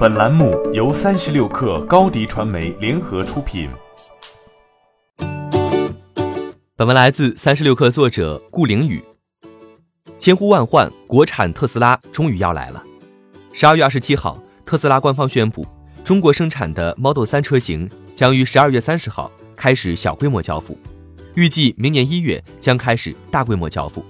本栏目由三十六氪高低传媒联合出品。本文来自三十六氪作者顾凌宇。千呼万唤，国产特斯拉终于要来了。十二月二十七号，特斯拉官方宣布，中国生产的 Model 3车型将于十二月三十号开始小规模交付，预计明年一月将开始大规模交付。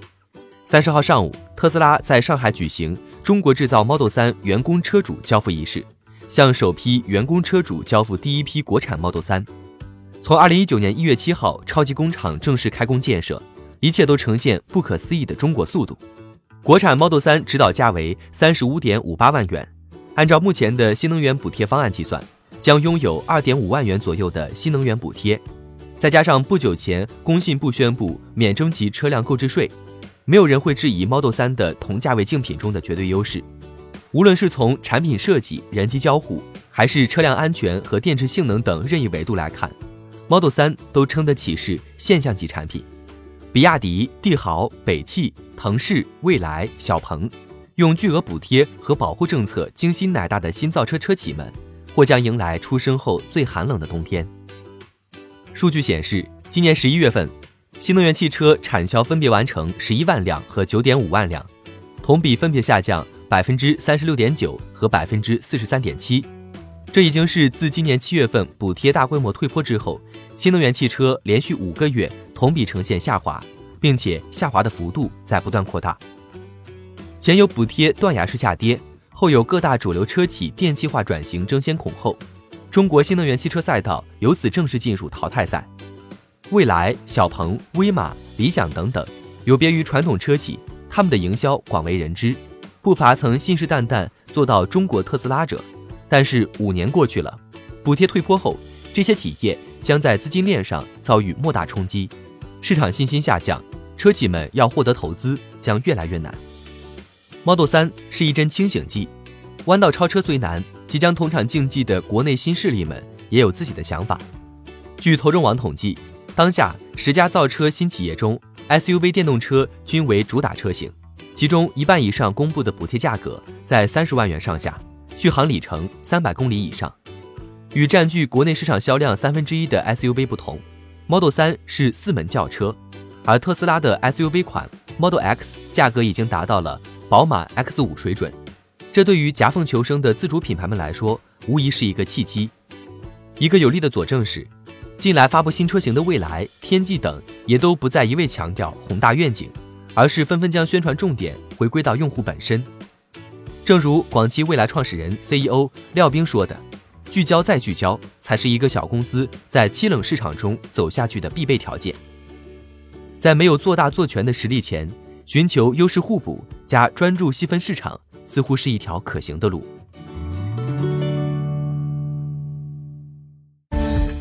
三十号上午，特斯拉在上海举行。中国制造 Model 3员工车主交付仪式，向首批员工车主交付第一批国产 Model 3。从2019年1月7号超级工厂正式开工建设，一切都呈现不可思议的中国速度。国产 Model 3指导价为35.58万元，按照目前的新能源补贴方案计算，将拥有2.5万元左右的新能源补贴，再加上不久前工信部宣布免征集车辆购置税。没有人会质疑 Model 3的同价位竞品中的绝对优势，无论是从产品设计、人机交互，还是车辆安全和电池性能等任意维度来看，Model 3都称得起是现象级产品。比亚迪、帝豪、北汽、腾势、蔚来、小鹏，用巨额补贴和保护政策精心奶大的新造车车企们，或将迎来出生后最寒冷的冬天。数据显示，今年十一月份。新能源汽车产销分别完成十一万辆和九点五万辆，同比分别下降百分之三十六点九和百分之四十三点七。这已经是自今年七月份补贴大规模退坡之后，新能源汽车连续五个月同比呈现下滑，并且下滑的幅度在不断扩大。前有补贴断崖式下跌，后有各大主流车企电气化转型争先恐后，中国新能源汽车赛道由此正式进入淘汰赛。蔚来、小鹏、威马、理想等等，有别于传统车企，他们的营销广为人知，不乏曾信誓旦旦做到中国特斯拉者。但是五年过去了，补贴退坡后，这些企业将在资金链上遭遇莫大冲击，市场信心下降，车企们要获得投资将越来越难。Model 3是一针清醒剂，弯道超车虽难，即将同场竞技的国内新势力们也有自己的想法。据投中网统计。当下十家造车新企业中，SUV 电动车均为主打车型，其中一半以上公布的补贴价格在三十万元上下，续航里程三百公里以上。与占据国内市场销量三分之一的 SUV 不同，Model 3是四门轿车，而特斯拉的 SUV 款 Model X 价格已经达到了宝马 X5 水准，这对于夹缝求生的自主品牌们来说，无疑是一个契机。一个有力的佐证是。近来发布新车型的蔚来、天际等，也都不再一味强调宏大愿景，而是纷纷将宣传重点回归到用户本身。正如广汽未来创始人 CEO 廖斌说的：“聚焦再聚焦，才是一个小公司在凄冷市场中走下去的必备条件。”在没有做大做全的实力前，寻求优势互补加专注细分市场，似乎是一条可行的路。